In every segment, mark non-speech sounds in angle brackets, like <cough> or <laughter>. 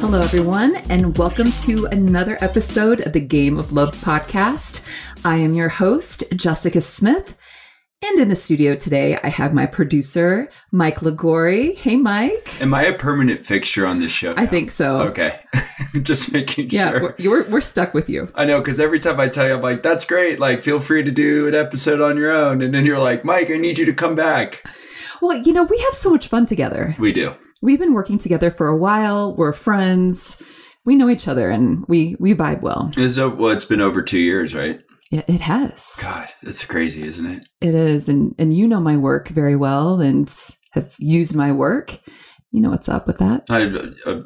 Hello, everyone, and welcome to another episode of the Game of Love podcast. I am your host, Jessica Smith. In the studio today, I have my producer, Mike Lagori. Hey, Mike. Am I a permanent fixture on this show? I think so. Okay. <laughs> Just making Yeah, sure. we're, we're, we're stuck with you. I know, because every time I tell you, I'm like, that's great. Like, feel free to do an episode on your own. And then you're like, Mike, I need you to come back. Well, you know, we have so much fun together. We do. We've been working together for a while. We're friends. We know each other and we, we vibe well. It's, well, it's been over two years, right? Yeah, it has. God, it's crazy, isn't it? It is. And, and you know my work very well and have used my work. You know what's up with that. I, uh,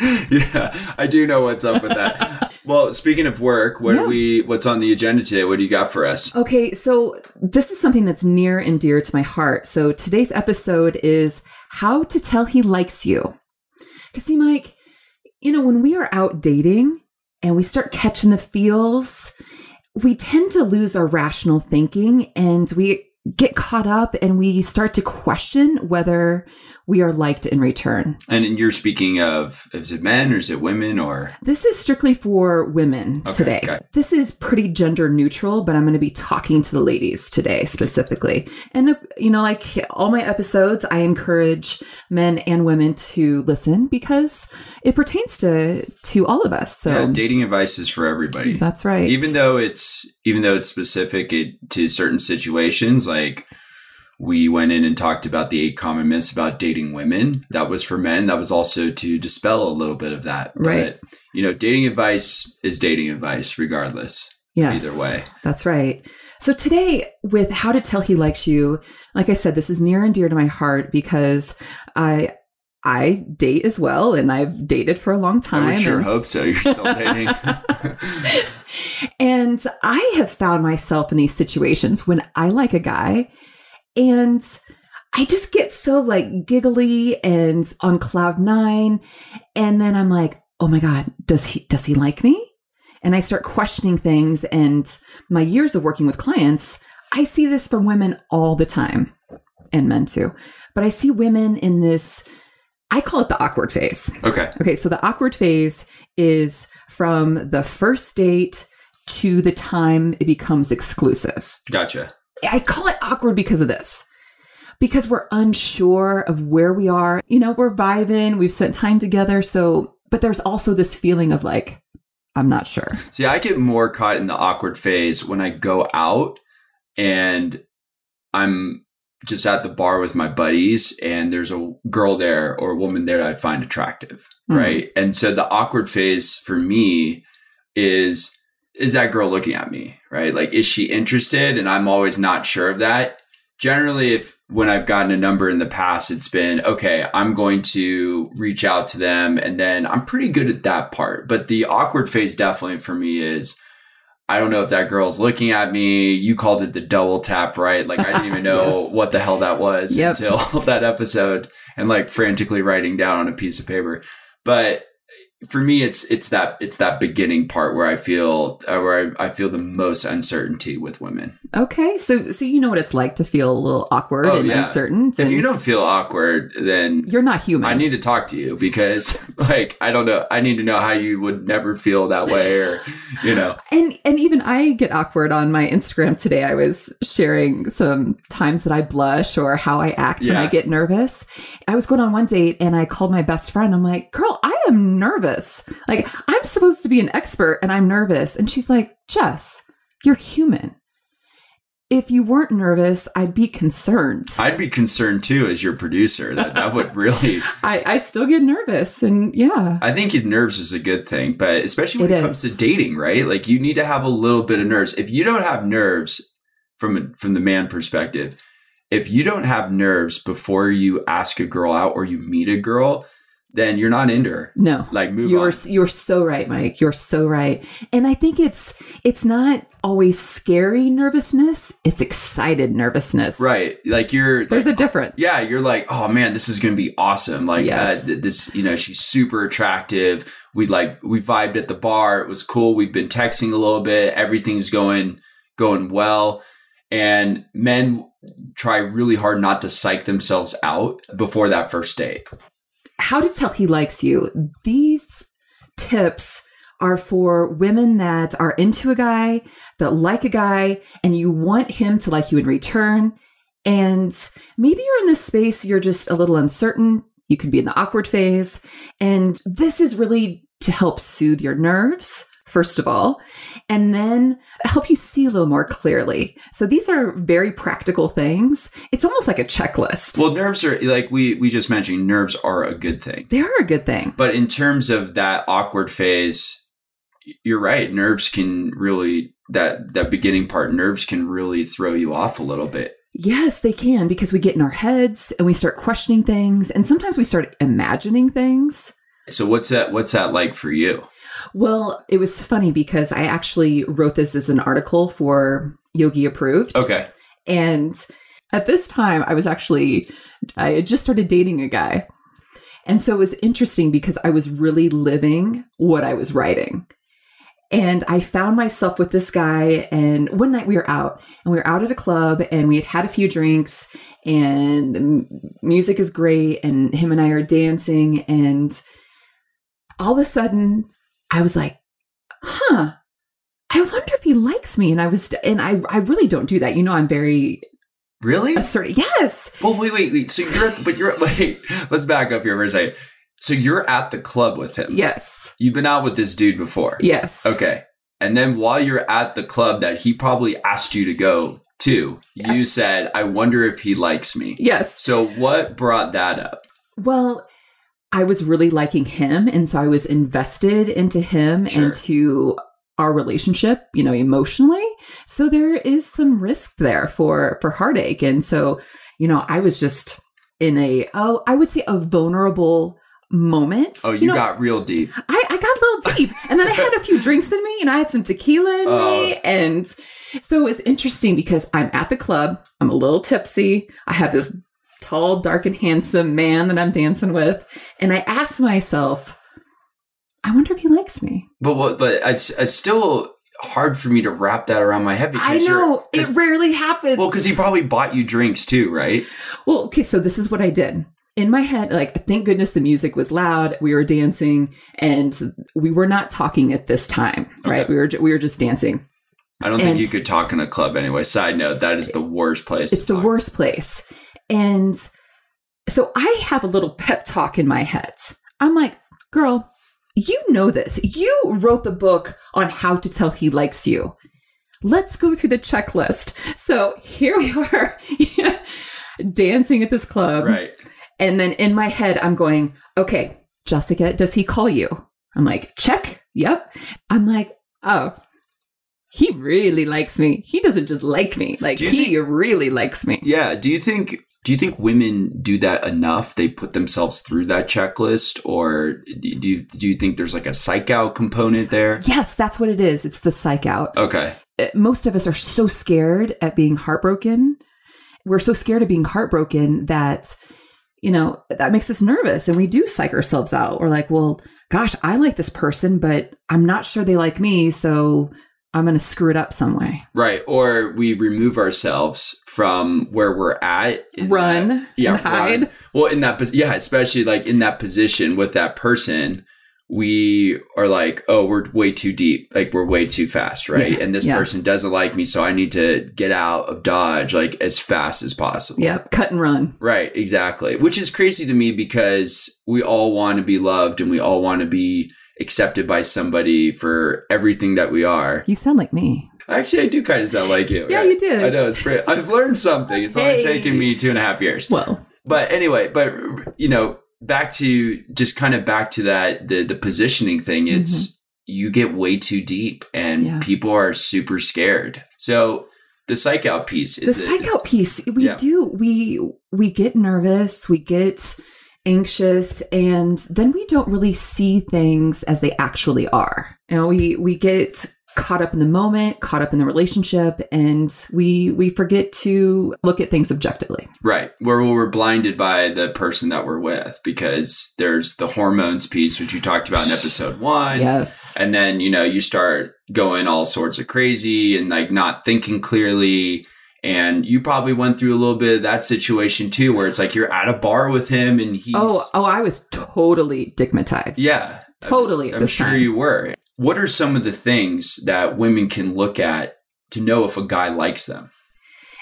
<laughs> yeah, I do know what's up with that. <laughs> well, speaking of work, what Yeah. are we? What's on the agenda today? What do you got for us? Okay, so this is something that's near and dear to my heart. So today's episode is how to tell he likes you. Because, see, Mike, you know, when we are out dating and we start catching the feels, we tend to lose our rational thinking and we get caught up and we start to question whether we are liked in return. And you're speaking of is it men or is it women or This is strictly for women Okay, today. okay. This is pretty gender neutral, but I'm going to be talking to the ladies today specifically. And, uh, you know, like all my episodes, I encourage men and women to listen because it pertains to to all of us. So yeah, dating advice is for everybody. that's right. even though it's even though it's specific it, to certain situations like we went in and talked about the eight common myths about dating women that was for men that was also to dispel a little bit of that Right. but you know dating advice is dating advice regardless yes, either way That's right. So today, with how to tell he likes you, like I said, this is near and dear to my heart because I I date as well, and I've dated for a long time. i would sure and- hope so you're still <laughs> dating <laughs> and I have found myself in these situations when I like a guy and I just get so like giggly and on cloud nine. And then I'm like, oh my God, does he does he like me? And I start questioning things. And my years of working with clients, I see this from women all the time and men too. But I see women in this, I call it the awkward phase. okay Okay, so the awkward phase is from the first date to the time it becomes exclusive. gotcha I call it awkward because of this. Because we're unsure of where we are. You know, we're vibing, we've spent time together. So, but there's also this feeling of like, I'm not sure. See, I get more caught in the awkward phase when I go out and I'm just at the bar with my buddies and there's a girl there or a woman there that I find attractive, Mhm. right? And so the awkward phase for me is is that girl looking at me, right? Like is she interested? And I'm always not sure of that. Generally if when I've gotten a number in the past it's been okay, I'm going to reach out to them and then I'm pretty good at that part. But the awkward phase definitely for me is I don't know if that girl's looking at me. You called it the double tap, right? Like I didn't even know <laughs> Yes. what the hell that was Yep. until <laughs> that episode and like frantically writing down on a piece of paper. But for me it's it's that it's that beginning part where I feel uh, where I, I feel the most uncertainty with women. Okay, so so you know what it's like to feel a little awkward Oh, and yeah. uncertain. If you don't feel awkward, then you're not human. I need to talk to you because <laughs> like I don't know. I need to know how you would never feel that way or you know. <laughs> And and even I get awkward on my Instagram today. I was sharing some times that I blush or how I act when I get nervous. I was going on one date and I called my best friend. I'm like, "Girl, I am nervous. Like I'm supposed to be an expert and I'm nervous." And she's like, "Jess, you're human. If you weren't nervous, I'd be concerned." I'd be concerned too as your producer. That that would really <laughs> I, I still get nervous and yeah. I think nerves is a good thing, but especially when It it, comes to dating, right? Like you need to have a little bit of nerves. If you don't have nerves from a, from the man perspective, if you don't have nerves before you ask a girl out or you meet a girl, then you're not into her. No. Like move You're on. you're so right, Mike. You're so right. And I think it's it's not always scary nervousness, it's excited nervousness. Right. Like you're There's like, a difference. yeah, you're like, oh man, this is gonna be awesome. Like Yes. uh, this, you know, she's super attractive. We like we vibed at the bar. It was cool. We've been texting a little bit. Everything's going going well. And men try really hard not to psych themselves out before that first date. How to tell he likes you. These tips are for women that are into a guy, that like a guy, and you want him to like you in return. And maybe you're in this space, you're just a little uncertain. You could be in the awkward phase. And this is really to help soothe your nerves, first of all, and then help you see a little more clearly. So these are very practical things. It's almost like a checklist. Well, nerves are like we we just mentioned nerves are a good thing. they are a good thing. But in terms of that awkward phase, you're right. Nerves can really that that beginning part nerves can really throw you off a little bit. Yes, they can because we get in our heads and we start questioning things and sometimes we start imagining things. So what's that what's that like for you? Well, it was funny because I actually wrote this as an article for Yogi Approved. Okay. And at this time, I was actually, I had just started dating a guy. And so it was interesting because I was really living what I was writing. And I found myself with this guy. And one night we were out and we were out at a club and we had had a few drinks and the m- music is great. And him and I are dancing. And all of a sudden I was like, huh, I wonder if he likes me. And I was, and I, I really don't do that. You know, I'm very Really? assertive. Yes. Well, wait, wait, wait. So you're at the, but you're <laughs> wait. Let's back up here for a second. So you're at the club with him. Yes. You've been out with this dude before. Yes. Okay. And then while you're at the club that he probably asked you to go to, you said, "I wonder if he likes me." Yes. So what brought that up? Well, I was really liking him. And so I was invested into him Sure. and to our relationship, you know, emotionally. So there is some risk there for for heartache. And so, you know, I was just in a oh, I would say a vulnerable moment. Oh, you, know, got real deep. I, I got a little deep. and then I had a few <laughs> drinks in me and I had some tequila in Oh. me. And so it was interesting because I'm at the club, I'm a little tipsy. I have this tall, dark, and handsome man that I'm dancing with. And I asked myself, I wonder if he likes me. But what? But it's, it's still hard for me to wrap that around my head because I know it rarely happens. well, because he probably bought you drinks too, right? Well, okay, so this is what I did. In my head, like, thank goodness the music was loud. We were dancing, and we were not talking at this time, right? We were we were just dancing. I don't think you could talk in a club anyway. Side note: that is the worst place. it's the worst place. And so I have a little pep talk in my head. I'm like, girl, you know this. You wrote the book on how to tell he likes you. Let's go through the checklist. So here we are <laughs> dancing at this club. Right. And then in my head, I'm going, okay, Jessica, does he call you? I'm like, check. Yep. I'm like, oh, he really likes me. He doesn't just like me. Like he really likes me. Yeah. Do you think? Do you think women do that enough? They put themselves through that checklist, or do you do you think there's like a psych out component there? Yes, that's what it is. It's the psych out. Okay. Uh, Most of us are so scared at being heartbroken. We're so scared of being heartbroken that, you know, that makes us nervous and we do psych ourselves out. We're like, well, gosh, I like this person, but I'm not sure they like me. So I'm going to screw it up some way. Right. Or we remove ourselves from where we're at. Run that- yeah, hide. run. Well, in that, yeah, especially like in that position with that person, we are like, oh, we're way too deep. Like we're way too fast, right? Yeah, And this yeah. person doesn't like me, so I need to get out of Dodge like as fast as possible. Yeah, cut and run. Right, exactly. Which is crazy to me because we all want to be loved and we all want to be accepted by somebody for everything that we are. You sound like me. Actually, I do kind of sound like you. Yeah, right? you did. I know it's pretty. I've learned something. It's only taken me two and a half years. Well, But anyway, but you know, back to just kind of back to that the the positioning thing. It's you get way too deep, and Mm-hmm. Yeah. people are super scared. So the psych out piece is the psych out piece, we Yeah. do. We we get nervous, we get anxious, and then we don't really see things as they actually are. You know, we we get caught up in the moment, caught up in the relationship, and we we forget to look at things objectively. Right. Where we're blinded by the person that we're with because there's the hormones piece, which you talked about in episode one. Yes. And then, you know, you start going all sorts of crazy and like not thinking clearly. And you probably went through a little bit of that situation too, where it's like you're at a bar with him and he's. Oh, oh, I was totally digmatized. yeah. totally. at I'm sure time. you were. What are some of the things that women can look at to know if a guy likes them?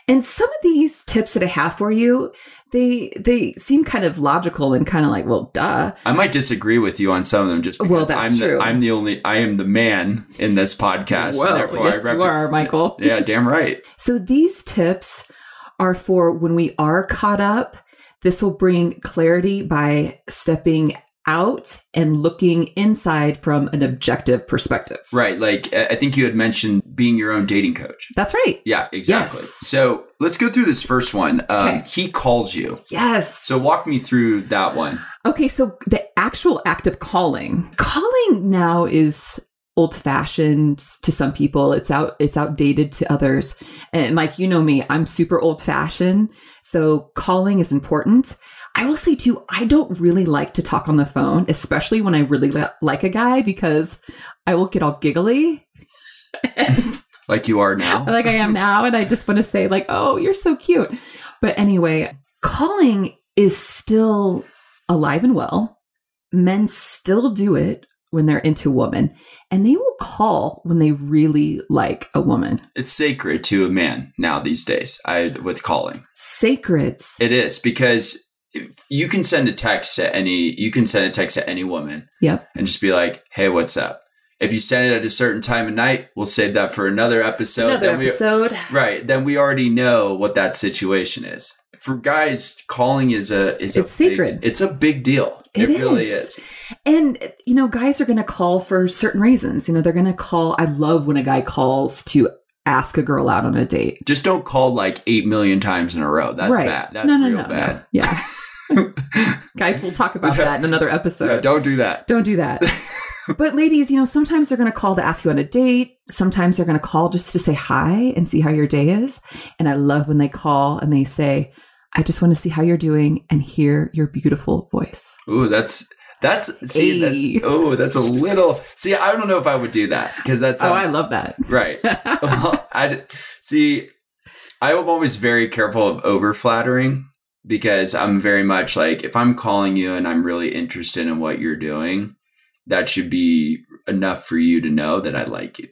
And some of these tips that I have for you, they they seem kind of logical and kind of like, well, duh. I might disagree with you on some of them just because Well, that's I'm true. the I'm the only I am the man in this podcast. Well, therefore yes, you are, Michael. <laughs> Yeah, damn right. So these tips are for when we are caught up. This will bring clarity by stepping out and looking inside from an objective perspective. Right. Like I think you had mentioned being your own dating coach. That's right. Yeah, exactly. Yes. So let's go through this first one. Um, Okay. He calls you. Yes. So walk me through that one. Okay, so the actual act of calling. Calling now is old fashioned to some people. It's out it's outdated to others. And Mike, you know me, I'm super old fashioned. So calling is important. I will say too, I don't really like to talk on the phone, especially when I really li- like a guy because I will get all giggly. and Like you are now. <laughs> like I am now. And I just want to say, like, oh, you're so cute. But anyway, calling is still alive and well. Men still do it when they're into woman, and they will call when they really like a woman. It's sacred to a man now these days. I with calling. Sacred. It is because you can send a text to any you can send a text to any woman Yep. and just be like, "Hey, what's up?" If you send it at a certain time of night, we'll save that for another episode. Another Then we- episode. right, then we already know what that situation is. For guys, calling is a is It's a big- it's a big deal. It, It really is. is. And, you know, guys are going to call for certain reasons. You know, they're going to call. I love when a guy calls to ask a girl out on a date. Just don't call like eight million times in a row. That's right. bad. That's no, no, real no, no. bad. Yeah. <laughs> Guys, we'll talk about that in another episode. Yeah, don't do that. Don't do that. <laughs> but ladies, you know, sometimes they're going to call to ask you on a date. Sometimes they're going to call just to say hi and see how your day is. And I love when they call and they say, I just want to see how you're doing and hear your beautiful voice. Ooh, that's that's see Hey. that. Oh, that's a little. See, I don't know if I would do that because that oh, I love that. right. <laughs> <laughs> Well, I see. I am always very careful of over flattering because I'm very much like if I'm calling you and I'm really interested in what you're doing, that should be enough for you to know that I like you.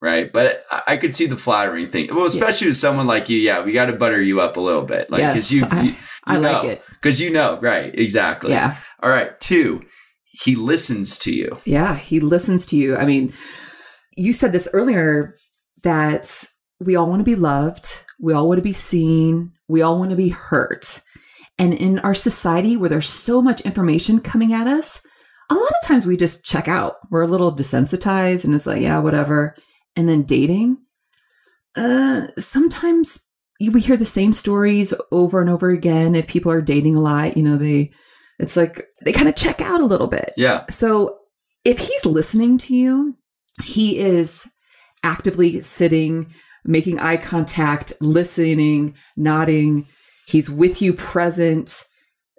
Right. But I- I could see the flattering thing. Well, especially with someone like you. Yeah, we got to butter you up a little bit. Like, because Yes, you, I- you, I like know. it. because you know, right. Exactly. Yeah. All right. Two, he listens to you. Yeah. He listens to you. I mean, you said this earlier that we all want to be loved, we all want to be seen, we all want to be hurt. And in our society where there's so much information coming at us, a lot of times we just check out. We're a little desensitized and it's like, yeah, whatever. And then dating, uh, sometimes we hear the same stories over and over again. If people are dating a lot, you know, they, it's like they kind of check out a little bit. Yeah. So if he's listening to you, he is actively sitting, making eye contact, listening, nodding. He's with you present.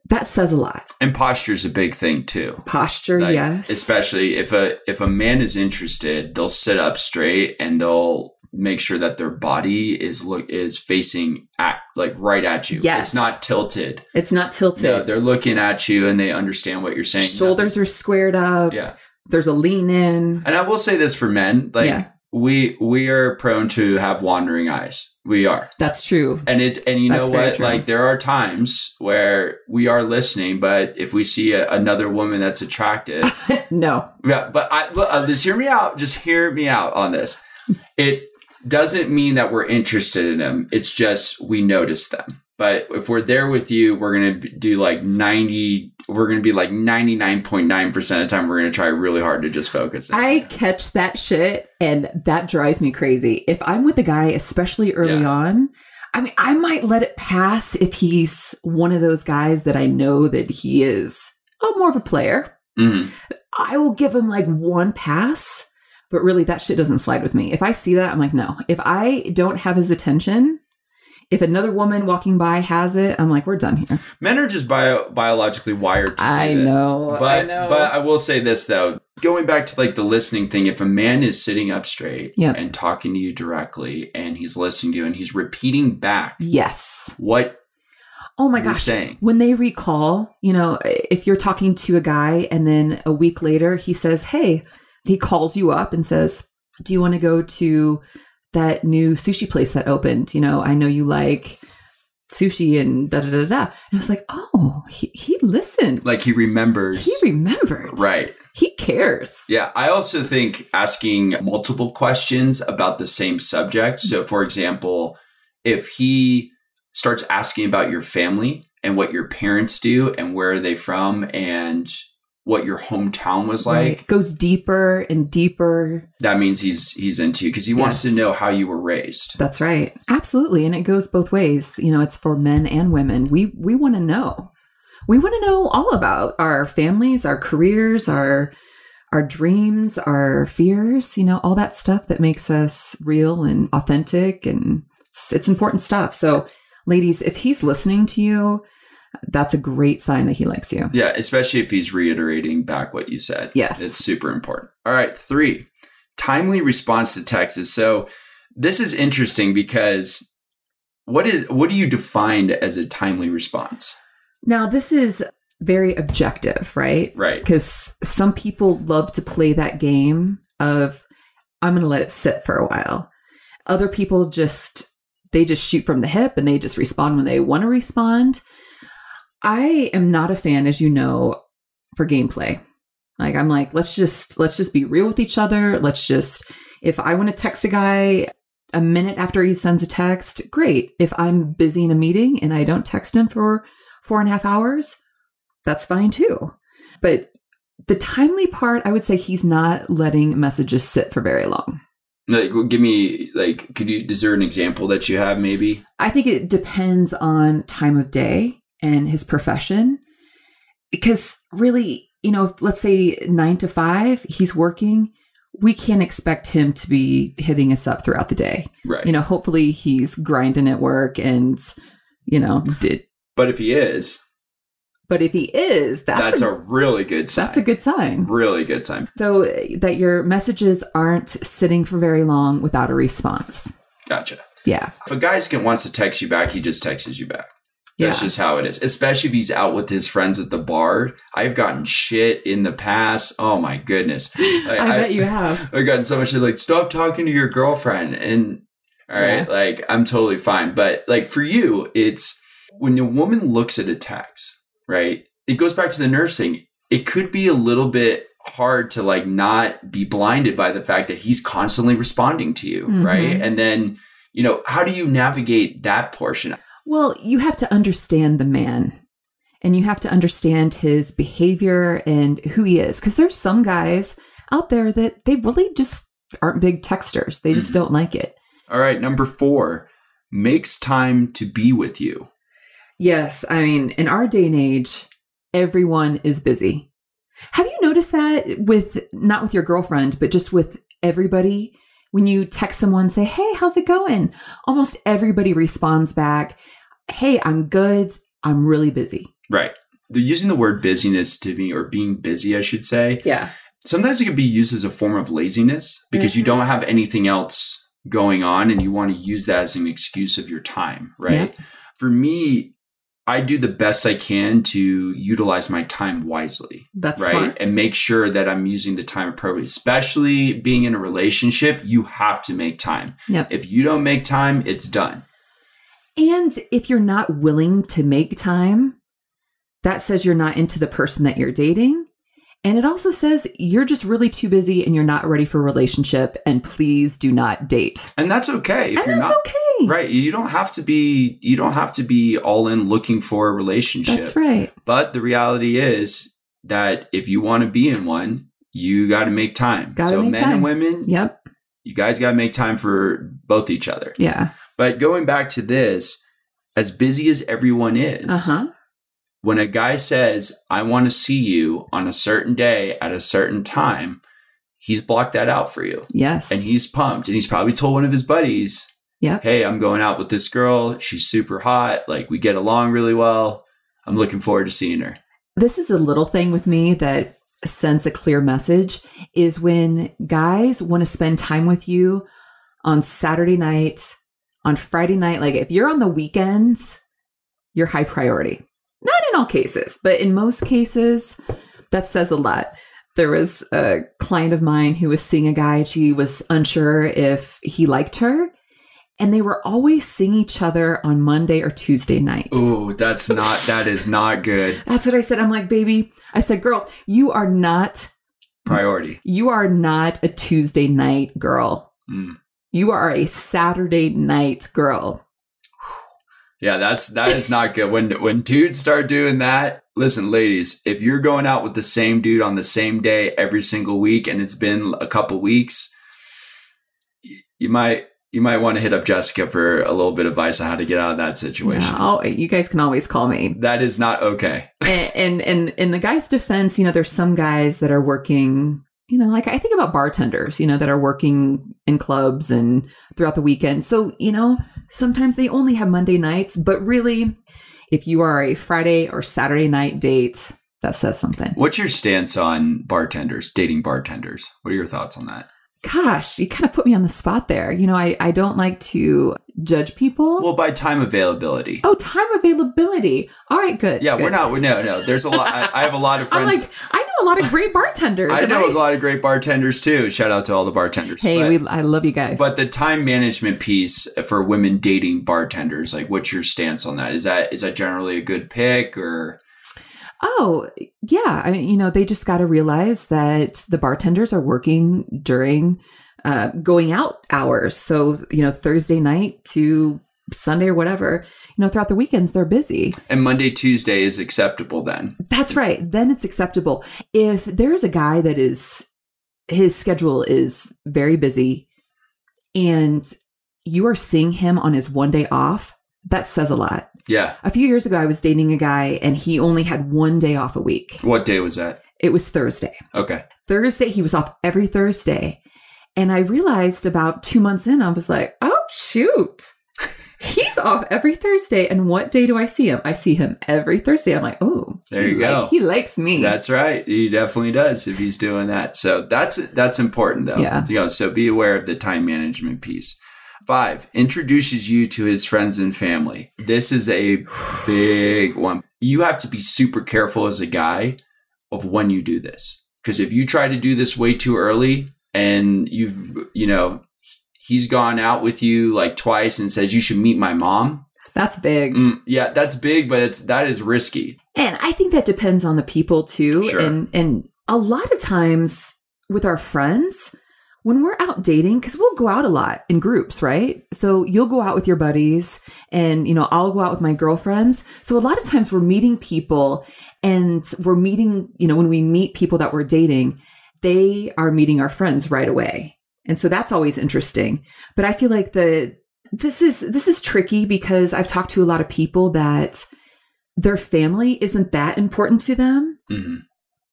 That says a lot. And posture is a big thing too. Posture, Like, yes. Especially if a if a man is interested, they'll sit up straight and they'll make sure that their body is look is facing at like right at you. Yes. It's not tilted. It's not tilted. No, they're looking at you and they understand what you're saying. Shoulders are squared up. Yeah. There's a lean in. And I will say this for men, like Yeah. we we are prone to have wandering eyes. We are. That's true. And it and you know That's very what? Like there are times where we are listening, but if we see a, another woman that's attractive, <laughs> no. yeah. But I look, uh, just hear me out. Just hear me out on this. It doesn't mean that we're interested in them. It's just we notice them. But if we're there with you, we're gonna do like ninety. We're gonna be like ninety nine point nine percent of the time. We're gonna try really hard to just focus. I catch that shit and that drives me crazy. If I'm with a guy, especially early Yeah. on, I mean, I might let it pass if he's one of those guys that I know that he is oh, more of a player. Mhm. I will give him like one pass, but really that shit doesn't slide with me. If I see that, I'm like, no. If I don't have his attention, If another woman walking by has it, I'm like, we're done here. Men are just bio- biologically wired to do I that. know. But I know. but I will say this though, going back to like the listening thing, if a man is sitting up straight Yep. and talking to you directly and he's listening to you and he's repeating back yes. what Oh my you're gosh. saying. When they recall, you know, if you're talking to a guy and then a week later he says, Hey, he calls you up and says, Do you want to go to that new sushi place that opened? You know, I know you like sushi and da da da da. And I was like, Oh, he, he listened. Like he remembers. he remembered. right. He cares. Yeah, I also think asking multiple questions about the same subject. So, for example, if he starts asking about your family and what your parents do and where are they from and what your hometown was like, Right. Goes deeper and deeper. that means he's he's into you because he wants to know how you were raised. That's right. Absolutely. And it goes both ways. You know, it's for men and women. We we want to know. We want to know all about our families, our careers, our our dreams, our fears, you know, all that stuff that makes us real and authentic and it's, it's important stuff. So, ladies, if he's listening to you, that's a great sign that he likes you. Yeah, especially if he's reiterating back what you said. Yes. It's super important. All right, three, timely response to texts. So this is interesting because what is what do you define as a timely response? Now, this is very objective, right? Right. because some people love to play that game of i'm going to let it sit for a while other people just they just shoot from the hip and they just respond when they want to respond i am not a fan as you know for gameplay like i'm like let's just let's just be real with each other let's just if i want to text a guy a minute after he sends a text great if i'm busy in a meeting and i don't text him for four and a half hours that's fine too but the timely part, I would say he's not letting messages sit for very long. Like, give me like, could you? Is there an example that you have? Maybe. I think it depends on time of day and his profession. Because really, you know, if, let's say nine to five, he's working, we can't expect him to be hitting us up throughout the day. Right. You know, hopefully he's grinding at work and, you know, did. but if he is, But if he is, that's, that's, a, a, really good sign. that's a good sign. really good sign. So that your messages aren't sitting for very long without a response. Gotcha. Yeah. If a guy wants to text you back, he just texts you back. That's Yeah. just how it is. Especially if he's out with his friends at the bar. I've gotten shit in the past. Oh my goodness. <laughs> I, I- bet you have. <laughs> I've gotten so much shit like, stop talking to your girlfriend. And all right, Yeah. like I'm totally fine. But like for you, it's when a woman looks at a text, right? It goes back to the nursing. It could be a little bit hard to like not be blinded by the fact that he's constantly responding to you, Mhm. right? And then, you know, how do you navigate that portion? Well, you have to understand the man and you have to understand his behavior and who he is. Because there's some guys out there that they really just aren't big texters, they just Mhm. don't like it. All right, number four, makes time to be with you. Yes. I mean, in our day and age, everyone is busy. Have you noticed that with not with your girlfriend, but just with everybody? When you text someone, say, Hey, how's it going? Almost everybody responds back, Hey, I'm good. I'm really busy. Right. They're using the word busyness to me, or being busy, I should say. Yeah. Sometimes it can be used as a form of laziness because you Mhm. don't have anything else going on and you want to use that as an excuse of your time, right? For me, I do the best I can to utilize my time wisely. That's right smart. and make sure that i'm using the time appropriately especially being in a relationship you have to make time Yep. if you don't make time it's done And if you're not willing to make time, that says you're not into the person that you're dating. And it also says you're just really too busy and you're not ready for a relationship. And please do not date. and that's okay if and you're that's not okay. right you don't have to be you don't have to be all in looking for a relationship That's right. but the reality is that if you want to be in one you got to make time Gotta so make men time. and women Yep. you guys got to make time for both each other Yeah. But going back to this as busy as everyone is Uh huh. when a guy says, I want to see you on a certain day at a certain time, he's blocked that out for you. Yes. And he's pumped. And he's probably told one of his buddies, Yep. Hey, I'm going out with this girl. She's super hot. Like we get along really well. I'm looking forward to seeing her. This is a little thing with me that sends a clear message is when guys want to spend time with you on Saturday night, on Friday night. Like if you're on the weekends, you're high priority. Not in all cases, but in most cases, that says a lot. There was a client of mine who was seeing a guy. She was unsure if he liked her. And they were always seeing each other on Monday or Tuesday nights. Ooh, that's not, that is not good. That's what I said. I'm like, baby, I said, girl, you are not, Priority. you are not a Tuesday night girl. Mm. You are a Saturday night girl. Yeah, that's that is not good. When when dudes start doing that, listen, ladies, if you're going out with the same dude on the same day every single week and it's been a couple weeks, you might you might want to hit up Jessica for a little bit of advice on how to get out of that situation. Yeah, you guys can always call me. That is not okay. and, and and in the guy's defense, you know, there's some guys that are working, you know, like I think about bartenders, you know, that are working in clubs and throughout the weekend. So, you know, sometimes they only have Monday nights, but really, if you are a Friday or Saturday night date, that says something. What's your stance on bartenders, dating bartenders? What are your thoughts on that? Gosh, you kind of put me on the spot there. You know, I, I don't like to judge people. Well, by time availability. oh, time availability. All right, good. yeah, we're not. We're, no, no. There's a lot. I, I have a lot of <laughs> I'm friends. like, I know a lot of great bartenders. I know a lot of great bartenders too. Shout out to all the bartenders. Hey, But- we, I love you guys. But the time management piece for women dating bartenders, like what's your stance on that? Is that is that generally a good pick or Oh, yeah. I mean, you know, they just got to realize that the bartenders are working during uh, going out hours. So, you know, Thursday night to Sunday or whatever, you know, throughout the weekends, they're busy. and Monday, Tuesday is acceptable then? That's right. Then it's acceptable. If there's a guy that is, his schedule is very busy and you are seeing him on his one day off, that says a lot. Yeah. A few years ago, I was dating a guy and he only had one day off a week. What day was that? It was Thursday. Okay. Thursday, he was off every Thursday. And I realized about two months in, I was like, oh, shoot. He's off every Thursday. And what day do I see him? I see him every Thursday. I'm like, oh, There he you go. like- he likes me. That's right. He definitely does if he's doing that. So that's that's important though. Yeah. You know, so be aware of the time management piece. Five, introduces you to his friends and family. This is a big one. You have to be super careful as a guy of when you do this. Because if you try to do this way too early and you've, you know, he's gone out with you like twice and says you should meet my mom. That's big. Mm, yeah, that's big, but it's that is risky. And I think that depends on the people too. Sure. And and a lot of times with our friends, when we're out dating, because we'll go out a lot in groups, right? So you'll go out with your buddies, and you know, I'll go out with my girlfriends. So a lot of times we're meeting people and we're meeting, you know, when we meet people that we're dating, they are meeting our friends right away. And so that's always interesting. But I feel like the this is this is tricky because I've talked to a lot of people that their family isn't that important to them. Mhm.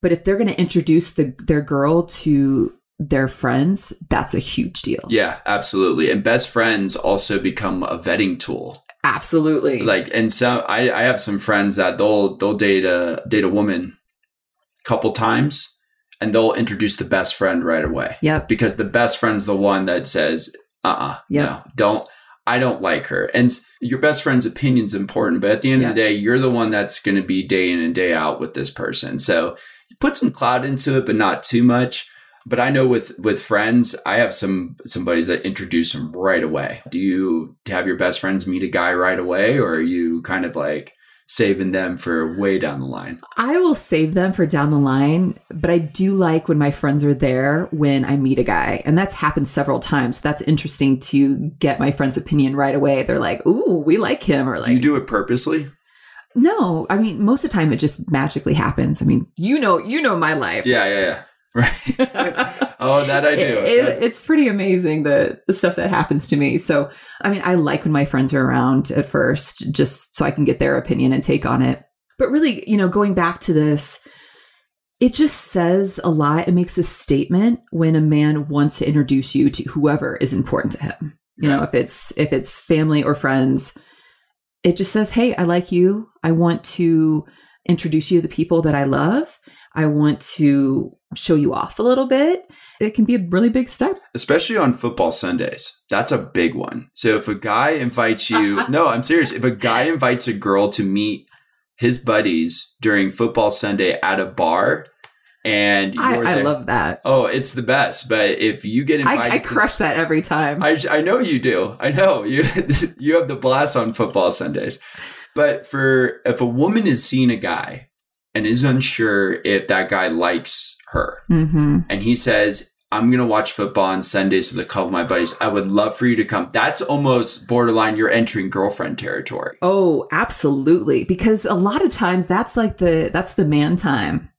But if they're going to introduce the, their girl to their friends, that's a huge deal. Yeah, absolutely. And best friends also become a vetting tool. Absolutely. Like, and so I, I have some friends that they'll they'll date a date a woman a couple times, and they'll introduce the best friend right away yep. because the best friend's the one that says, "Uh, uh Yeah. no, don't." I don't like her. And your best friend's opinion's important, but at the end of the day, you're the one that's going to be day in and day out with this person. So put some cloud into it, but not too much. But I know with with friends, I have some some buddies that introduce them right away. Do you have your best friends meet a guy right away, or are you kind of like saving them for way down the line? I will save them for down the line, but I do like when my friends are there when I meet a guy. And that's happened several times. That's interesting to get my friend's opinion right away. They're like, ooh, we like him. Or like, Do you do it purposely? no, I mean, most of the time it just magically happens. I mean, you know, you know my life. Yeah, yeah, yeah. <laughs> Right. oh, that I do. It- it- it's pretty amazing the, the stuff that happens to me. So, I mean, I like when my friends are around at first, just so I can get their opinion and take on it. But really, you know, going back to this, it just says a lot. It makes a statement when a man wants to introduce you to whoever is important to him. You know, if it's if it's family or friends, it just says, "Hey, I like you. I want to introduce you to the people that I love. I want to show you off a little bit." It can be a really big step. especially on football Sundays. That's a big one. So if a guy invites you, <laughs> no, I'm serious. If a guy invites a girl to meet his buddies during football Sunday at a bar, and I, you're I love that. oh, it's the best. But if you get invited, I, I to- crush that every time. I, I know you do. I know <laughs> you. you have the blast on football Sundays. But for if a woman is seeing a guy and is unsure if that guy likes her, hmm and he says, I'm going to watch football on Sundays with a couple of my buddies. I would love for you to come. That's almost borderline you're entering girlfriend territory. Oh, absolutely. Because a lot of times that's like the that's the man time.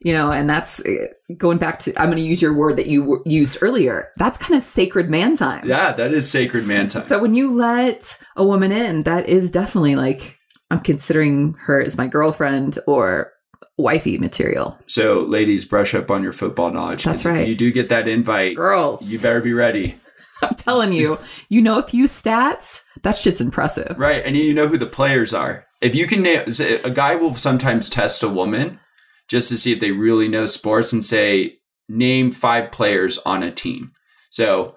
You know, and that's uh, going back to I'm going to use your word that you used earlier. That's kind of sacred man time. Yeah, that is sacred man time. So when you let a woman in, that is definitely like I'm considering her as my girlfriend or wifey material. So, ladies, brush up on your football knowledge. That's right. If you do get that invite, Girls, you better be ready. <laughs> I'm telling you, you know a few stats. That shit's impressive. Right. And you know who the players are. If you can name a guy will sometimes test a woman just to see if they really know sports and say, name five players on a team. So,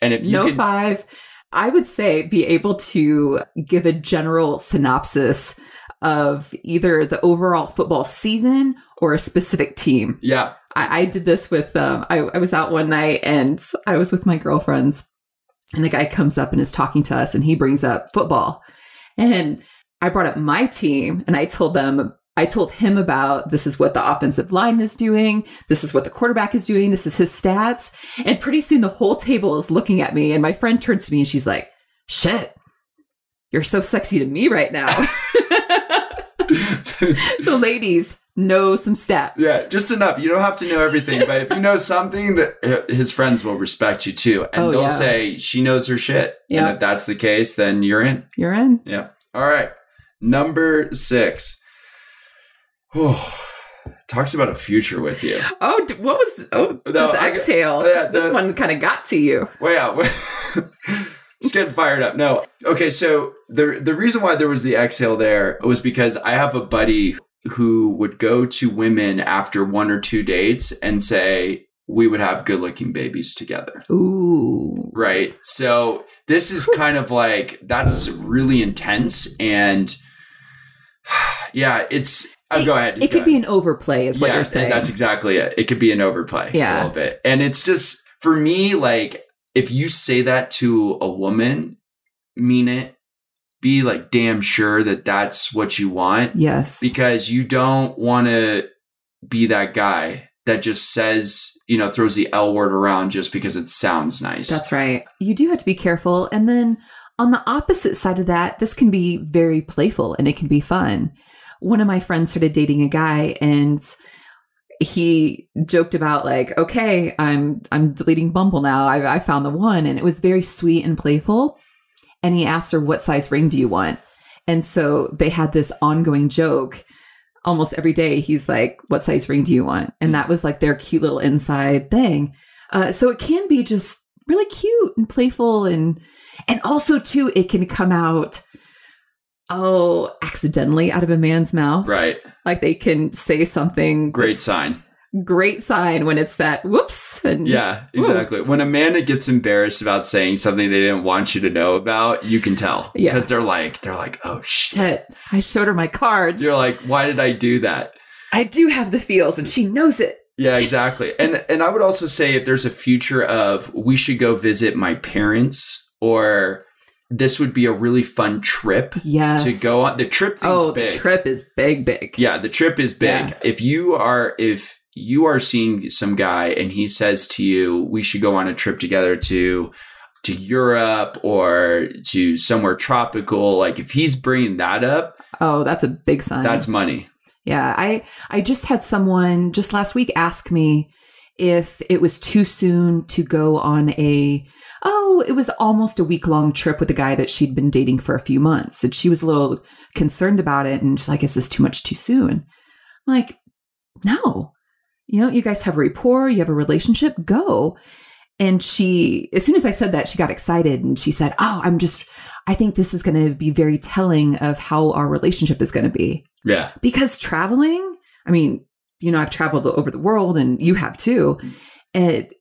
and if you no can, five i would say be able to give a general synopsis of either the overall football season or a specific team yeah, i, I did this with um, I, I was out one night and i was with my girlfriends and the guy comes up and is talking to us and he brings up football and i brought up my team and i told them I told him about this is what the offensive line is doing. This is what the quarterback is doing. This is his stats. And pretty soon the whole table is looking at me. And my friend turns to me and she's like, shit, you're so sexy to me right now. <laughs> <laughs> so, ladies, know some stats. yeah, just enough. You don't have to know everything, but if you know something, that uh, his friends will respect you too, and Oh, they'll yeah. say she knows her shit. Yeah. And if that's the case, then you're in. You're in. Yeah. All right. Number six. Talks about a future with you. Oh, what was oh No, this I exhale? yeah, this one kind of got to you. Way out. <laughs> Just getting fired up. No. Okay, so the the reason why there was the exhale there was because I have a buddy who would go to women after one or two dates and say we would have good looking babies together. Ooh, Right. So this is kind of like that's really intense and yeah, it's uh, go ahead. it go could ahead. be an overplay, is what yeah, you're saying. That's exactly it. It could be an overplay Yeah. a little bit. And it's just for me, like if you say that to a woman, mean it. Be like damn sure that that's what you want yes, because you don't want to be that guy that just says, you know, throws the L word around just because it sounds nice. That's right. You do have to be careful. And then on the opposite side of that, this can be very playful and it can be fun. One of my friends started dating a guy and he joked about like, okay, I'm I'm deleting Bumble now. I, I found the one, and it was very sweet and playful. And he asked her, "What size ring do you want?" And so they had this ongoing joke. Almost every day, he's like, "What size ring do you want?" And that was like their cute little inside thing. Uh, so it can be just really cute and playful, and and also too, it can come out oh accidentally out of a man's mouth. right. Like they can say something Great sign. great sign when it's that whoops and Yeah, Ooh. exactly. When a man gets embarrassed about saying something they didn't want you to know about, you can tell. Yeah. Because they're like, they're like, oh shit. I showed her my cards. You're like, why did I do that? I do have the feels and she knows it. Yeah, exactly. And and I would also say if there's a future of we should go visit my parents or this would be a really fun trip Yes. to go on. The trip Oh, big. the trip is big, big. Yeah, the trip is big. Yeah. If you are if you are seeing some guy and he says to you, "We should go on a trip together to to Europe or to somewhere tropical," like if he's bringing that up, Oh, that's a big sign. that's money. Yeah, I I just had someone just last week ask me if it was too soon to go on a oh, it was almost a week long trip with a guy that she'd been dating for a few months. And she was a little concerned about it and she's like, is this too much too soon? I'm like, no. You know, you guys have a rapport, you have a relationship, go. And she, as soon as I said that, she got excited and she said, Oh, I'm just, I think this is going to be very telling of how our relationship is going to be. Yeah. Because traveling, I mean, you know, I've traveled over the world and you have too. Mm-hmm. It,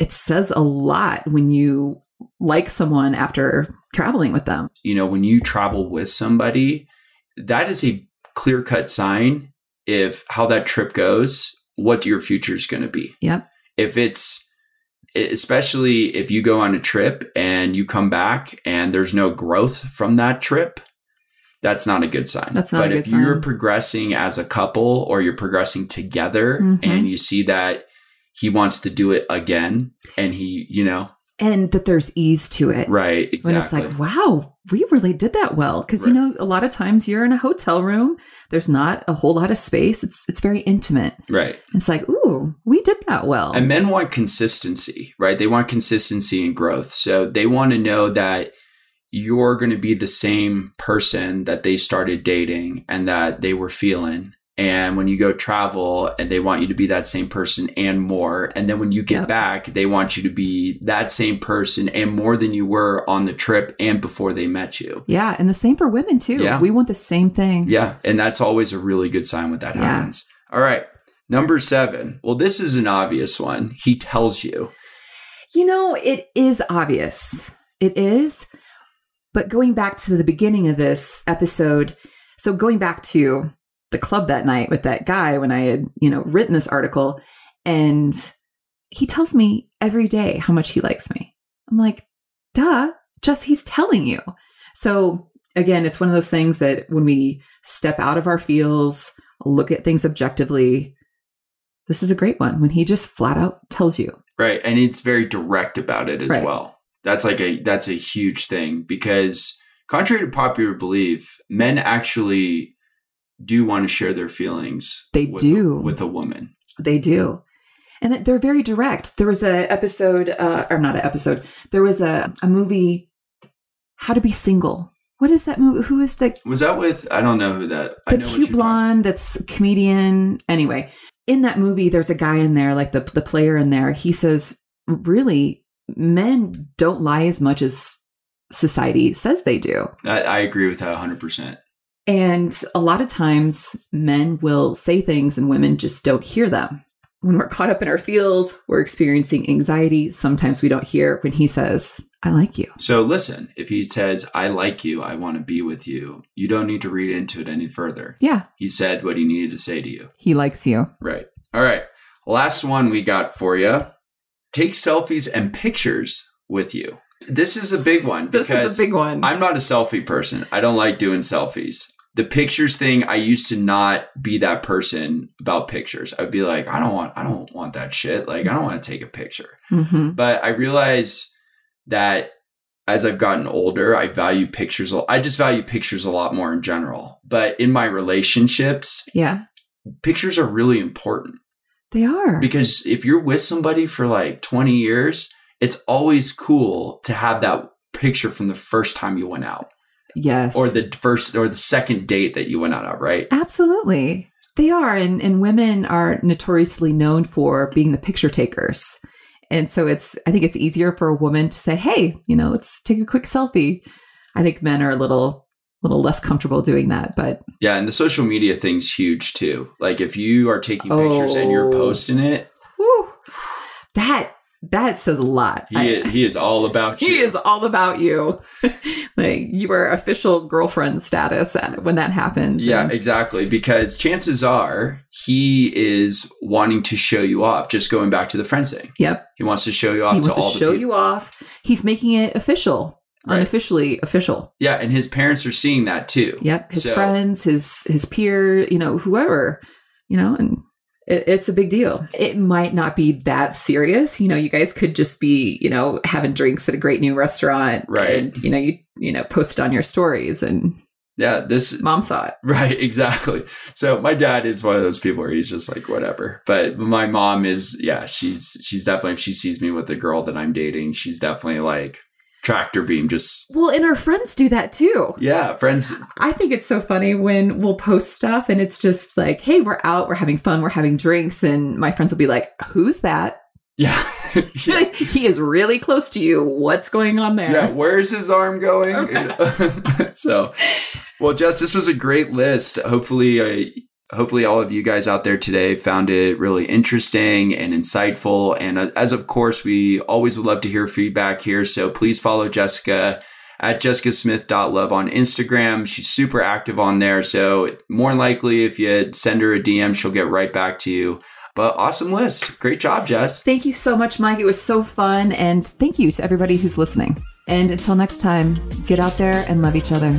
it says a lot when you like someone after traveling with them. You know, when you travel with somebody, that is a clear cut sign if how that trip goes, what your future is going to be. Yep. If it's, especially if you go on a trip and you come back and there's no growth from that trip, that's not a good sign. That's not but a if good you're progressing as a couple or you're progressing together Mhm. and you see that he wants to do it again and he, you know, And that there's ease to it. right, When it's like, wow, we really did that well. Because you know, a lot of times you're in a hotel room, there's not a whole lot of space. It's it's very intimate. right. It's like, ooh, we did that well. And men want consistency, right? They want consistency and growth. So they want to know that you're going to be the same person that they started dating and that they were feeling. And when you go travel and they want you to be that same person and more. And then when you get Yep. back, they want you to be that same person and more than you were on the trip and before they met you. yeah, and the same for women too. Yeah. We want the same thing. Yeah. And that's always a really good sign when that Yeah. happens. All right. Number seven. Well, this is an obvious one. He tells you. You know, it is obvious. It is. But going back to the beginning of this episode, so going back to the club that night with that guy when I had, you know, written this article, and he tells me every day how much he likes me. I'm like, duh, just he's telling you. So again, it's one of those things that when we step out of our feels, look at things objectively, this is a great one when he just flat out tells you. Right. And it's very direct about it as Right. well. That's like a that's a huge thing because contrary to popular belief, men actually do want to share their feelings. They with do. A, with a woman. They do. And they're very direct. There was a episode, uh, or not an episode. There was a, a movie, How to Be Single. What is that movie? Who is the Was that with I don't know who that I the cute talking- blonde that's a comedian? Anyway, in that movie, there's a guy in there, like the the player in there. He says, really, men don't lie as much as society says they do. I, I agree with that 100%. And a lot of times men will say things and women just don't hear them. When we're caught up in our feels, we're experiencing anxiety. Sometimes we don't hear when he says, I like you. So listen, if he says I like you, I want to be with you, you don't need to read into it any further. Yeah, He said what he needed to say to you. he likes you. Right. All right. Last one we got for you. Take selfies and pictures with you. This is a big one This because is a big one. I'm not a selfie person. I don't like doing selfies. The pictures thing, I used to not be that person about pictures. I'd be like, I don't want I don't want that shit. Like I don't want to take a picture. hmm But I realize that as I've gotten older, I value pictures. I just value pictures a lot more in general. But in my relationships, Yeah, pictures are really important they are. because if you're with somebody for like 20 years, it's always cool to have that picture from the first time you went out yes. or the first or the second date that you went out of, right? Absolutely. They are. And, and women are notoriously known for being the picture takers. And so it's, I think it's easier for a woman to say, hey, you know, let's take a quick selfie. I think men are a little, little less comfortable doing that. But Yeah, and the social media thing's huge too. Like if you are taking pictures and you're Oh. posting it, whew, that, that says a lot. he I- he is all about <laughs> you. he is all about you. <laughs> like you are official girlfriend status at- when that happens. Yeah, And- exactly. Because chances are he is wanting to show you off. Just going back to the friends thing, yep. he wants to show you off He to wants all to the show you off. He's making it official, Right. unofficially official. Yeah, and his parents are seeing that too. Yep, his So- friends, his his peer, you know, whoever, you know, and it, it's a big deal. It might not be that serious, you know. You guys could just be, you know, having drinks at a great new restaurant, Right. And you know, you you know, post it on your stories, and Yeah, this mom saw it. <laughs> Right, exactly. So my dad is one of those people where he's just like whatever. But my mom is yeah, she's she's definitely if she sees me with the girl that I'm dating, she's definitely like tractor beam just Well, and our friends do that too. yeah, friends I think it's so funny when we'll post stuff and it's just like, hey, we're out, we're having fun, we're having drinks, and my friends will be like, who's that? <laughs> Yeah. yeah. <laughs> he is really close to you. What's going on there? Yeah, where's his arm going? <laughs> So, well, Jess, this was a great list. Hopefully, uh, hopefully all of you guys out there today found it really interesting and insightful. And uh, as of course, we always would love to hear feedback here. So please follow Jessica at jessicasmith.love on Instagram. She's super active on there. So more likely, if you send her a DM, she'll get right back to you. But awesome list. Great job, Jess. Thank you so much, Mike. It was so fun. And thank you to everybody who's listening. And until next time, get out there and love each other.